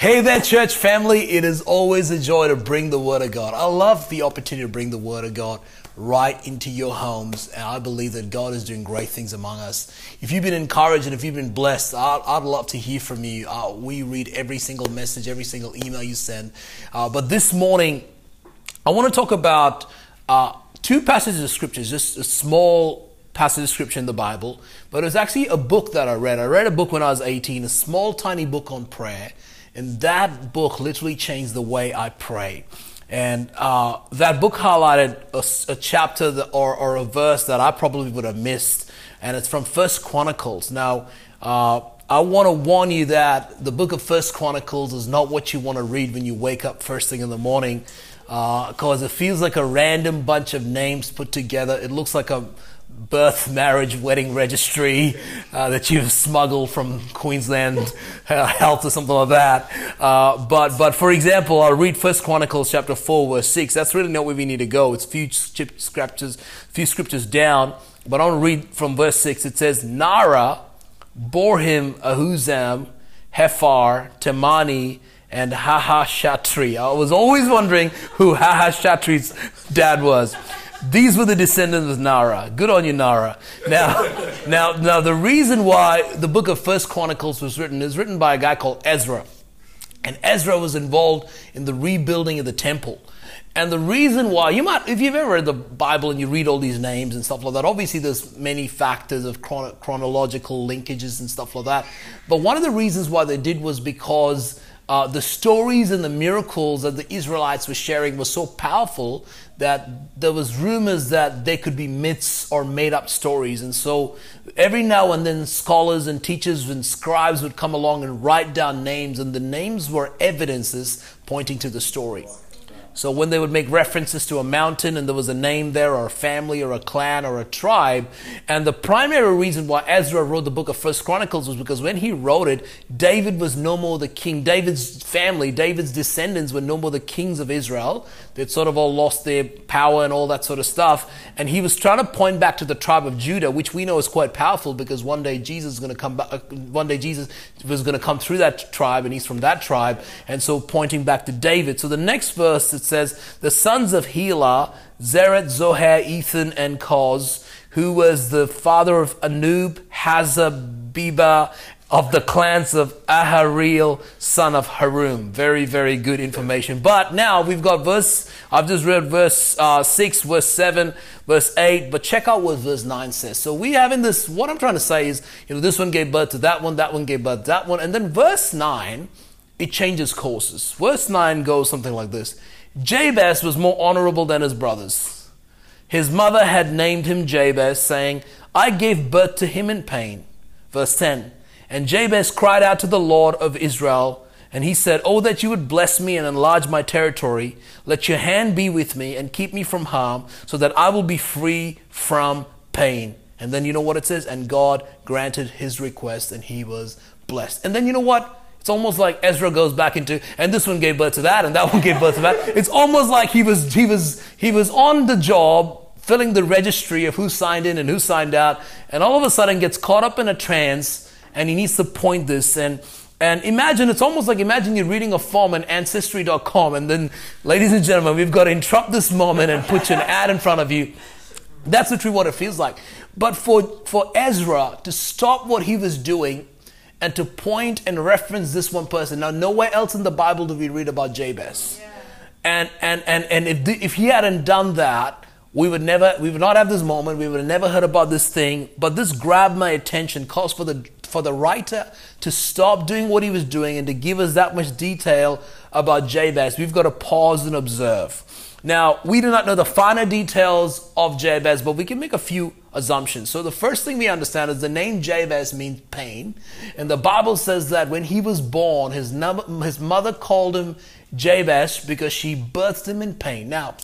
Hey there, church family. It is always a joy to bring the Word of God. I love the opportunity to bring the Word of God right into your homes. And I believe that God is doing great things among us. If you've been encouraged and if you've been blessed, I'd, I'd love to hear from you. Uh, we read every single message, every single email you send. Uh, but this morning, I want to talk about uh, two passages of scriptures, just a small passage of scripture in the Bible. But it was actually a book that I read. I read a book when I was 18, a small, tiny book on prayer. And that book literally changed the way I pray. And uh, that book highlighted a, a chapter that, or, or, a verse that I probably would have missed, and it's from First Chronicles. Now, uh, I want to warn you that the book of First Chronicles is not what you want to read when you wake up first thing in the morning, because uh, it feels like a random bunch of names put together. It looks like a birth, marriage, wedding registry uh, that you've smuggled from Queensland uh, Health or something like that. Uh, but, but for example, I'll read First Chronicles chapter 4, verse 6. That's really not where we need to go. It's few scriptures, few scriptures down. But I want to read from verse 6. It says, Naarah bore him Ahuzzam, Hepher, Temeni, and Haahashtari. I was always wondering who Haahashtari's dad was. These were the descendants of Naarah. Good on you, Naarah. Now, now, now, the reason why the book of First Chronicles was written is written by a guy called Ezra, and Ezra was involved in the rebuilding of the temple. And the reason why you might, if you've ever read the Bible and you read all these names and stuff like that, obviously there's many factors of chron- chronological linkages and stuff like that. But one of the reasons why they did was because uh, the stories and the miracles that the Israelites were sharing were so powerful that there was rumors that they could be myths or made up stories. And so every now and then scholars and teachers and scribes would come along and write down names, and the names were evidences pointing to the story. So when they would make references to a mountain and there was a name there or a family or a clan or a tribe, and the primary reason why Ezra wrote the book of First Chronicles was because when he wrote it, David was no more the king. David's family, David's descendants were no more the kings of Israel. They'd sort of all lost their power and all that sort of stuff. And he was trying to point back to the tribe of Judah, which we know is quite powerful because one day Jesus is going to come back. Uh, one day Jesus was going to come through that tribe, and he's from that tribe. And so pointing back to David. So the next verse it says, "The sons of Helah, Zereth, Zohar, Ethan, and Koz." Who was the father of Anub, Hazzobebah, of the clans of Ahariel, son of Harum. Very, very good information. But now we've got verse, I've just read verse uh, 6, verse 7, verse 8, but check out what verse 9 says. So we have in this, what I'm trying to say is, you know, this one gave birth to that one, that one gave birth to that one, and then verse 9, it changes courses. Verse 9 goes something like this Jabez was more honorable than his brothers. His mother had named him Jabez, saying, I gave birth to him in pain. Verse 10 and Jabez cried out to the Lord of Israel, and he said, Oh, that you would bless me and enlarge my territory. Let your hand be with me and keep me from harm, so that I will be free from pain. And then you know what it says? And God granted his request, and he was blessed. And then you know what? It's almost like Ezra goes back into, and this one gave birth to that, and that one gave birth to that. It's almost like he was, he was, he was on the job, filling the registry of who signed in and who signed out, and all of a sudden gets caught up in a trance and he needs to point this and and imagine, it's almost like imagine you're reading a form on ancestry.com, and then, ladies and gentlemen, we've got to interrupt this moment and put an ad in front of you. That's literally what it feels like. But for, for Ezra to stop what he was doing and to point and reference this one person, now, nowhere else in the Bible do we read about Jabez. Yeah. And, and, and, and if, the, if he hadn't done that, we would never, we would not have this moment. We would have never heard about this thing. But this grabbed my attention, calls for the for the writer to stop doing what he was doing and to give us that much detail about Jabez, we've got to pause and observe. Now, we do not know the finer details of Jabez, but we can make a few assumptions. So, the first thing we understand is the name Jabez means pain. And the Bible says that when he was born, his, num- his mother called him Jabez because she birthed him in pain. Now,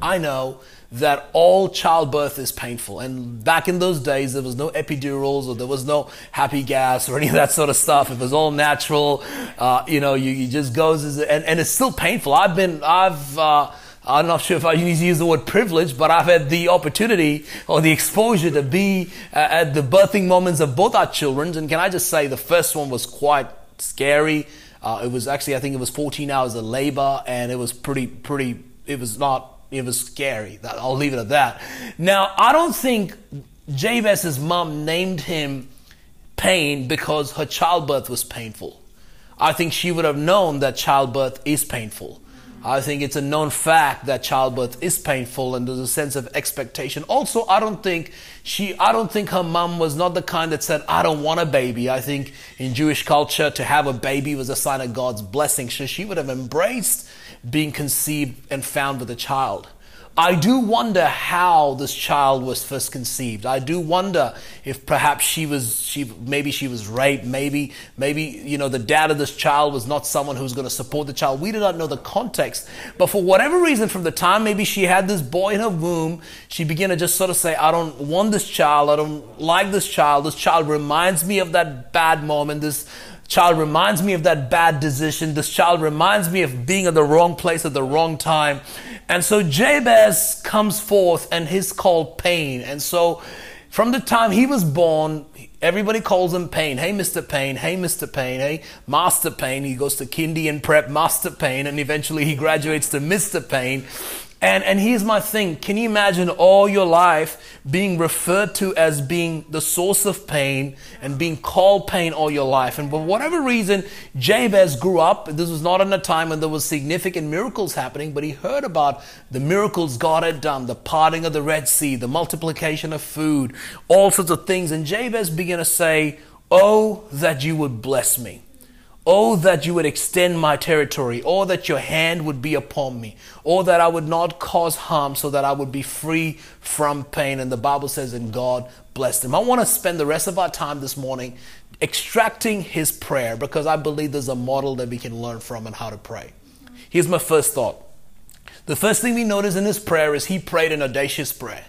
I know that all childbirth is painful. And back in those days, there was no epidurals or there was no happy gas or any of that sort of stuff. It was all natural. Uh, you know, you, you just goes, and, and it's still painful. I've been, I've, uh, I'm not sure if I need to use the word privilege, but I've had the opportunity or the exposure to be uh, at the birthing moments of both our children. And can I just say, the first one was quite scary. Uh, it was actually, I think it was 14 hours of labor, and it was pretty, pretty. It was not. It was scary. I'll leave it at that. Now, I don't think Jabez's mom named him pain because her childbirth was painful. I think she would have known that childbirth is painful. I think it's a known fact that childbirth is painful and there's a sense of expectation. Also, I don't think she, I don't think her mom was not the kind that said, I don't want a baby. I think in Jewish culture, to have a baby was a sign of God's blessing. So she would have embraced being conceived and found with a child. I do wonder how this child was first conceived. I do wonder if perhaps she was, she, maybe she was raped. Maybe, maybe, you know, the dad of this child was not someone who was going to support the child. We do not know the context. But for whatever reason, from the time maybe she had this boy in her womb, she began to just sort of say, I don't want this child. I don't like this child. This child reminds me of that bad moment. This, child reminds me of that bad decision. This child reminds me of being at the wrong place at the wrong time. And so Jabez comes forth and he's called Pain. And so from the time he was born, everybody calls him Pain. Hey, Mr. Pain. Hey, Mr. Pain. Hey, Master Pain. He goes to kindy and prep, Master Pain, and eventually he graduates to Mr. Pain. And, and here's my thing. Can you imagine all your life being referred to as being the source of pain and being called pain all your life? And for whatever reason, Jabez grew up. This was not in a time when there was significant miracles happening, but he heard about the miracles God had done, the parting of the Red Sea, the multiplication of food, all sorts of things. And Jabez began to say, Oh, that you would bless me. Oh, that you would extend my territory, or that your hand would be upon me, or that I would not cause harm so that I would be free from pain. And the Bible says, and God blessed him. I want to spend the rest of our time this morning extracting his prayer because I believe there's a model that we can learn from and how to pray. Here's my first thought. The first thing we notice in his prayer is he prayed an audacious prayer.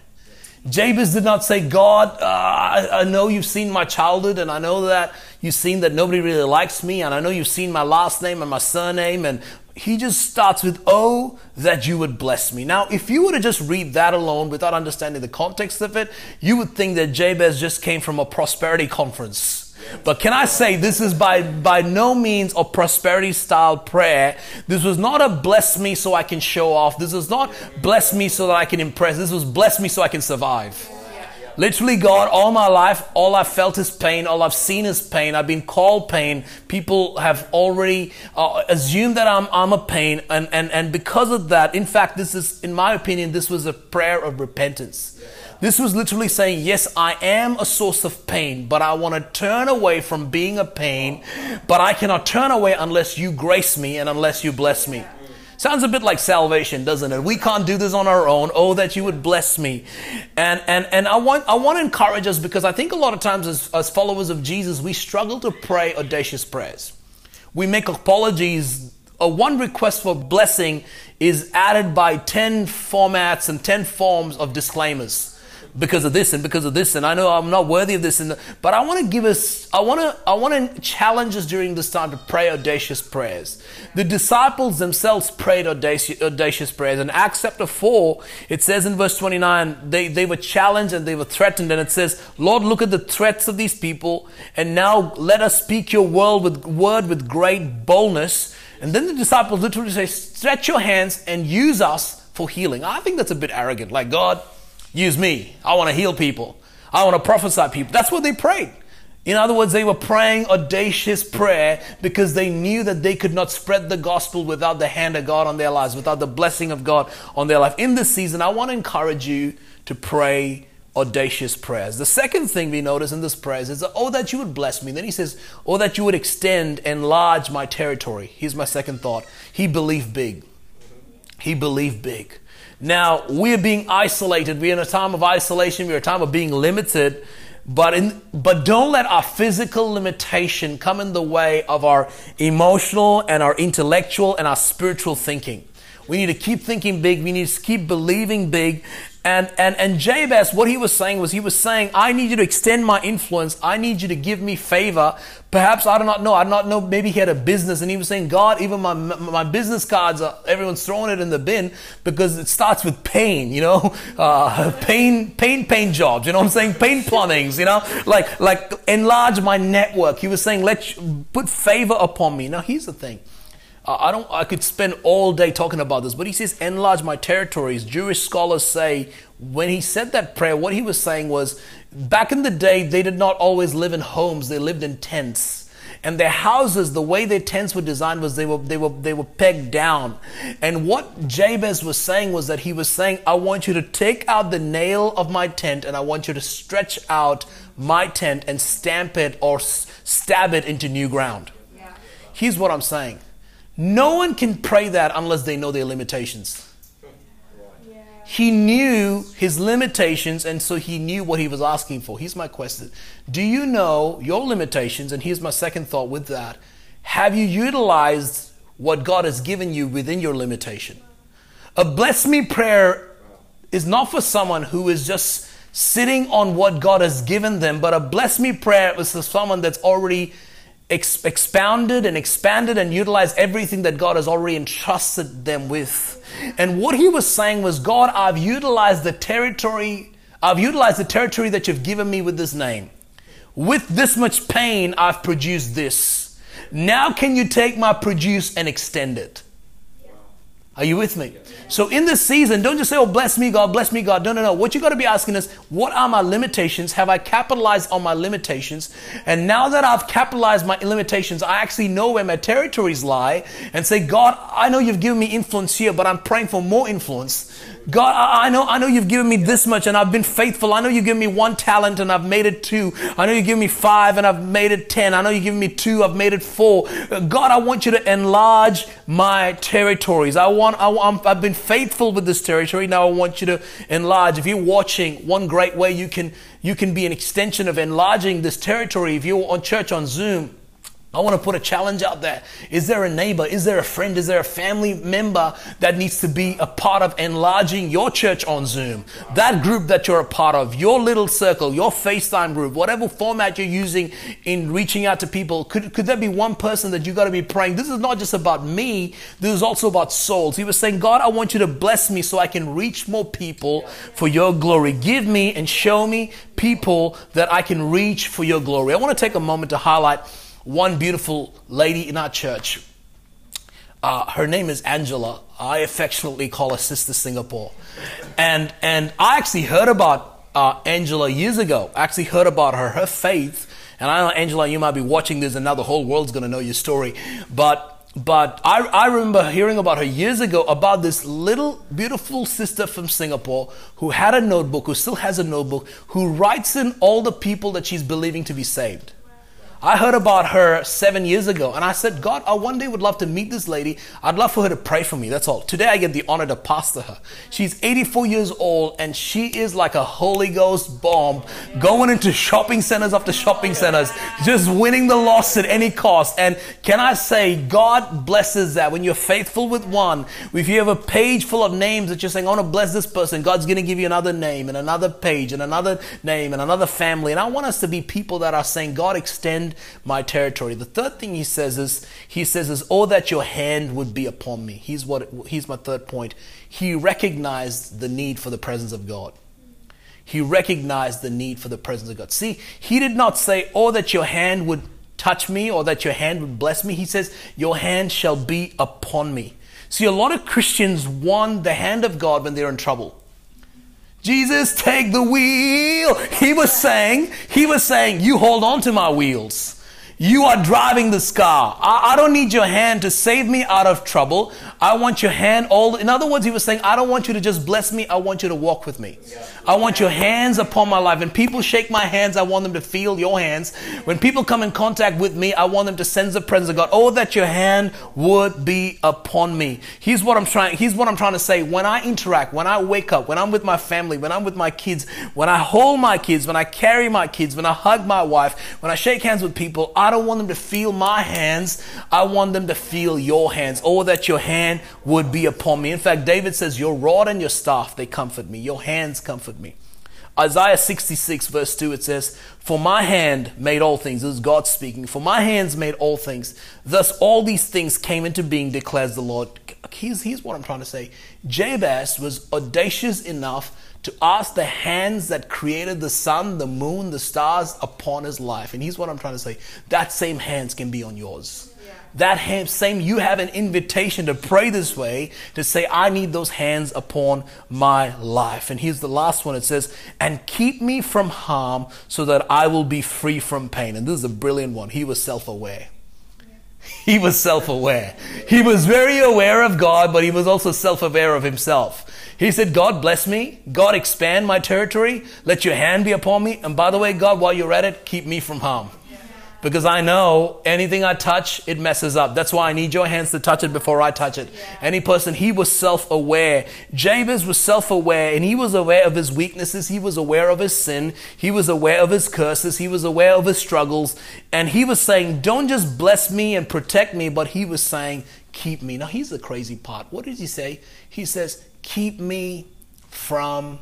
Jabez did not say, God, uh, I, I know you've seen my childhood, and I know that you've seen that nobody really likes me, and I know you've seen my last name and my surname, and he just starts with, Oh, that you would bless me. Now, if you were to just read that alone without understanding the context of it, you would think that Jabez just came from a prosperity conference but can I say this is by, by no means a prosperity style prayer. This was not a bless me so I can show off. This was not bless me so that I can impress. This was bless me so I can survive. Literally, God, all my life, all I've felt is pain. All I've seen is pain. I've been called pain. People have already uh, assumed that I'm, I'm a pain. And, and, and because of that, in fact, this is, in my opinion, this was a prayer of repentance. This was literally saying, Yes, I am a source of pain, but I want to turn away from being a pain, but I cannot turn away unless you grace me and unless you bless me. Sounds a bit like salvation, doesn't it? We can't do this on our own. Oh, that you would bless me. And and and I want I want to encourage us because I think a lot of times as, as followers of Jesus, we struggle to pray audacious prayers. We make apologies. A one request for blessing is added by 10 formats and 10 forms of disclaimers because of this and because of this and I know I'm not worthy of this and but I want to give us I want to I want to challenge us during this time to pray audacious prayers. The disciples themselves prayed audacious, audacious prayers. In Acts chapter 4, it says in verse 29, they, they were challenged and they were threatened and it says, Lord, look at the threats of these people and now let us speak your word with, word with great boldness. And then the disciples literally say, stretch your hands and use us for healing. I think that's a bit arrogant. Like, God, Use me. I want to heal people. I want to prophesy people. That's what they prayed. In other words, they were praying audacious prayer because they knew that they could not spread the gospel without the hand of God on their lives, without the blessing of God on their life. In this season, I want to encourage you to pray audacious prayers. The second thing we notice in this prayer is, oh, that you would bless me. Then he says, oh, that you would extend, enlarge my territory. Here's my second thought. He believed big. He believed big. Now, we're being isolated. We're in a time of isolation. We're a time of being limited. But, in, but don't let our physical limitation come in the way of our emotional and our intellectual and our spiritual thinking. We need to keep thinking big. We need to keep believing big. And, and, and Jabez, what he was saying was, he was saying, I need you to extend my influence. I need you to give me favor. Perhaps, I do not know, I do not know, maybe he had a business and he was saying, God, even my, my business cards, are, everyone's throwing it in the bin because it starts with pain, you know, uh, pain, pain, pain jobs, you know what I'm saying? Pain plumbings, you know, like, like enlarge my network. He was saying, let's put favor upon me. Now, here's the thing. I don't. I could spend all day talking about this, but he says, "Enlarge my territories." Jewish scholars say when he said that prayer, what he was saying was, back in the day, they did not always live in homes; they lived in tents, and their houses, the way their tents were designed, was they were they were they were pegged down. And what Jabez was saying was that he was saying, "I want you to take out the nail of my tent, and I want you to stretch out my tent and stamp it or stab it into new ground." Yeah. Here's what I'm saying no one can pray that unless they know their limitations. He knew his limitations, and so he knew what he was asking for. Here's my question Do you know your limitations? And here's my second thought with that. Have you utilized what God has given you within your limitation? A bless me prayer is not for someone who is just sitting on what God has given them, but a bless me prayer is for someone that's already ex- expounded and expanded and utilized everything that God has already entrusted them with. And what he was saying was, God, I've utilized the territory, I've utilized the territory that you've given me with this name. With this much pain, I've produced this. Now, can you take my produce and extend it? Are you with me? So in this season, don't just say, oh, bless me, God, bless me, God. No, no, no. What you got to be asking is, what are my limitations? Have I capitalized on my limitations? And now that I've capitalized my limitations, I actually know where my territories lie and say, God, I know you've given me influence here, but I'm praying for more influence. God, I, know, I know you've given me this much and I've been faithful. I know you've given me one talent and I've made it two. I know you've given me five and I've made it ten. I know you've given me two, I've made it four. Uh, God, I want you to enlarge my territories. I want, I, want, I've been faithful with this territory. Now I want you to enlarge. If you're watching, one great way you can, you can be an extension of enlarging this territory. If you're on church on Zoom, I want to put a challenge out there. Is there a neighbor? Is there a friend? Is there a family member that needs to be a part of enlarging your church on Zoom? That group that you're a part of, your little circle, your FaceTime group, whatever format you're using in reaching out to people, could, could there be one person that you got to be praying? This is not just about me, this is also about souls. He was saying, God, I want you to bless me so I can reach more people for your glory. Give me and show me people that I can reach for your glory. I want to take a moment to highlight one beautiful lady in our church. Uh, her name is Angela. I affectionately call her Sister Singapore. And, and I actually heard about uh, Angela years ago. I actually heard about her, her faith. And I know, Angela, you might be watching this and now the whole world's going to know your story. But but I, I remember hearing about her years ago about this little beautiful sister from Singapore who had a notebook, who still has a notebook, who writes in all the people that she's believing to be saved. I heard about her seven years ago and I said, God, I one day would love to meet this lady. I'd love for her to pray for me. That's all. Today I get the honor to pastor her. She's 84 years old and she is like a Holy Ghost bomb going into shopping centers after shopping centers, just winning the loss at any cost. And can I say, God blesses that when you're faithful with one, if you have a page full of names that you're saying, I want to bless this person, God's going to give you another name and another page and another name and another family. And I want us to be people that are saying, God, extend my territory. The third thing he says is, he says is, oh, that your hand would be upon me. He's what, he's my third point. He recognized the need for the presence of God. He recognized the need for the presence of God. See, he did not say, oh, that your hand would touch me or that your hand would bless me. He says, your hand shall be upon me. See, a lot of Christians want the hand of God when they're in trouble. Jesus, take the wheel. He was saying, he was saying, you hold on to my wheels. You are driving this car. I, I, don't need your hand to save me out of trouble. I want your hand all. In other words, he was saying, I don't want you to just bless me. I want you to walk with me. I want your hands upon my life. When people shake my hands, I want them to feel your hands. When people come in contact with me, I want them to sense the presence of God. Oh, that your hand would be upon me. Here's what I'm trying. Here's what I'm trying to say. When I interact, when I wake up, when I'm with my family, when I'm with my kids, when I hold my kids, when I carry my kids, when I hug my wife, when I shake hands with people, don't want them to feel my hands. I want them to feel your hands. Oh, that your hand would be upon me. In fact, David says, Your rod and your staff, they comfort me. Your hands comfort me. Isaiah 66, verse 2, it says, For my hand made all things. This is God speaking. For my hands made all things. Thus all these things came into being, declares the Lord. Here's, here's what I'm trying to say. Jabez was audacious enough to ask the hands that created the sun, the moon, the stars upon his life. And here's what I'm trying to say. That same hands can be on yours. That same you have an invitation to pray this way to say i need those hands upon my life. And here's the last one. It says and keep me from harm so that i will be free from pain. And this is a brilliant one. He was self-aware. He was self-aware. He was very aware of god but he was also self-aware of himself he said god bless me god expand my territory let your hand be upon me and by the way god while you're at it keep me from harm because I know anything I touch, it messes up. That's why I need your hands to touch it before I touch it. Yeah. Any person, he was self aware. Jabez was self aware and he was aware of his weaknesses. He was aware of his sin. He was aware of his curses. He was aware of his struggles. And he was saying, Don't just bless me and protect me, but he was saying, Keep me. Now, here's the crazy part. What did he say? He says, Keep me from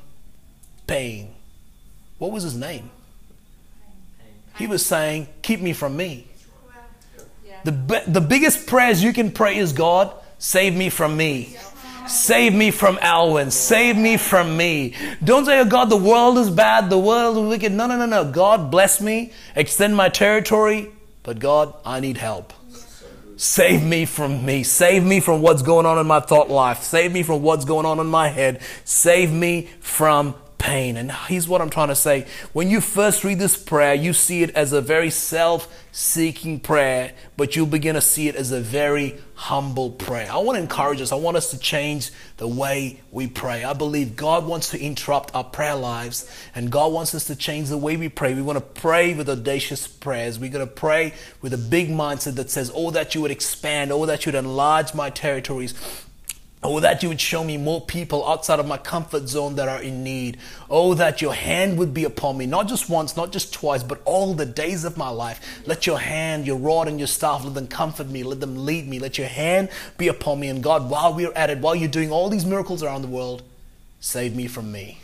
pain. What was his name? He was saying, Keep me from me. The, the biggest prayers you can pray is God, save me from me. Save me from Alwyn. Save me from me. Don't say, oh God, the world is bad, the world is wicked. No, no, no, no. God bless me, extend my territory, but God, I need help. Save me from me. Save me from what's going on in my thought life. Save me from what's going on in my head. Save me from pain. And here's what I'm trying to say. When you first read this prayer, you see it as a very self seeking prayer, but you'll begin to see it as a very humble prayer. I want to encourage us. I want us to change the way we pray. I believe God wants to interrupt our prayer lives and God wants us to change the way we pray. We want to pray with audacious prayers. We're going to pray with a big mindset that says, Oh, that you would expand, oh, that you would enlarge my territories. Oh, that you would show me more people outside of my comfort zone that are in need. Oh, that your hand would be upon me, not just once, not just twice, but all the days of my life. Let your hand, your rod, and your staff, let them comfort me, let them lead me. Let your hand be upon me. And God, while we're at it, while you're doing all these miracles around the world, save me from me.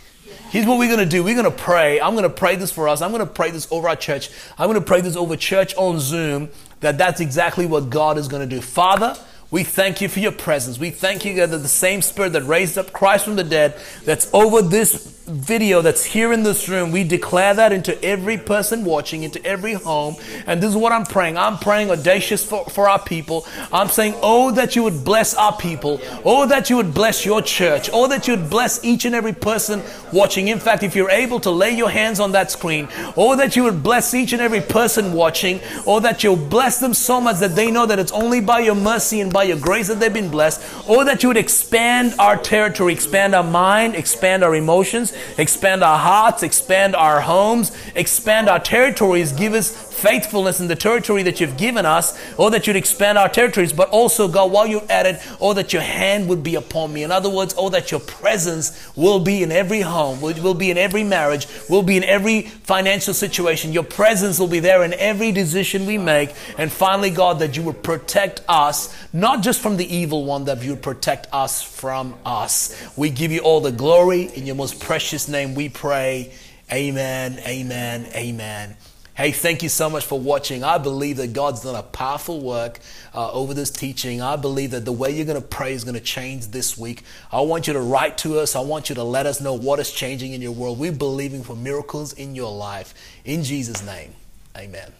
Here's what we're going to do. We're going to pray. I'm going to pray this for us. I'm going to pray this over our church. I'm going to pray this over church on Zoom that that's exactly what God is going to do. Father, we thank you for your presence. We thank you that the same spirit that raised up Christ from the dead that's over this video that's here in this room, we declare that into every person watching, into every home. And this is what I'm praying. I'm praying audacious for, for our people. I'm saying, oh, that you would bless our people. Oh, that you would bless your church. Oh, that you would bless each and every person watching. In fact, if you're able to lay your hands on that screen, oh, that you would bless each and every person watching. Oh, that you'll bless them so much that they know that it's only by your mercy and by your grace that they've been blessed. Oh, that you would expand our territory, expand our mind, expand our emotions, expand our hearts, expand our homes, expand our territories, give us faithfulness in the territory that you've given us, or that you'd expand our territories, but also, God, while you're at it, or that your hand would be upon me. In other words, or that your presence will be in every home, will, be in every marriage, will be in every financial situation. Your presence will be there in every decision we make. And finally, God, that you would protect us, not just from the evil one, that you would protect us from us. We give you all the glory. In your most precious name we pray. Amen, amen, amen. Hey, thank you so much for watching. I believe that God's done a powerful work uh, over this teaching. I believe that the way you're going to pray is going to change this week. I want you to write to us. I want you to let us know what is changing in your world. We're believing for miracles in your life. In Jesus' name, amen.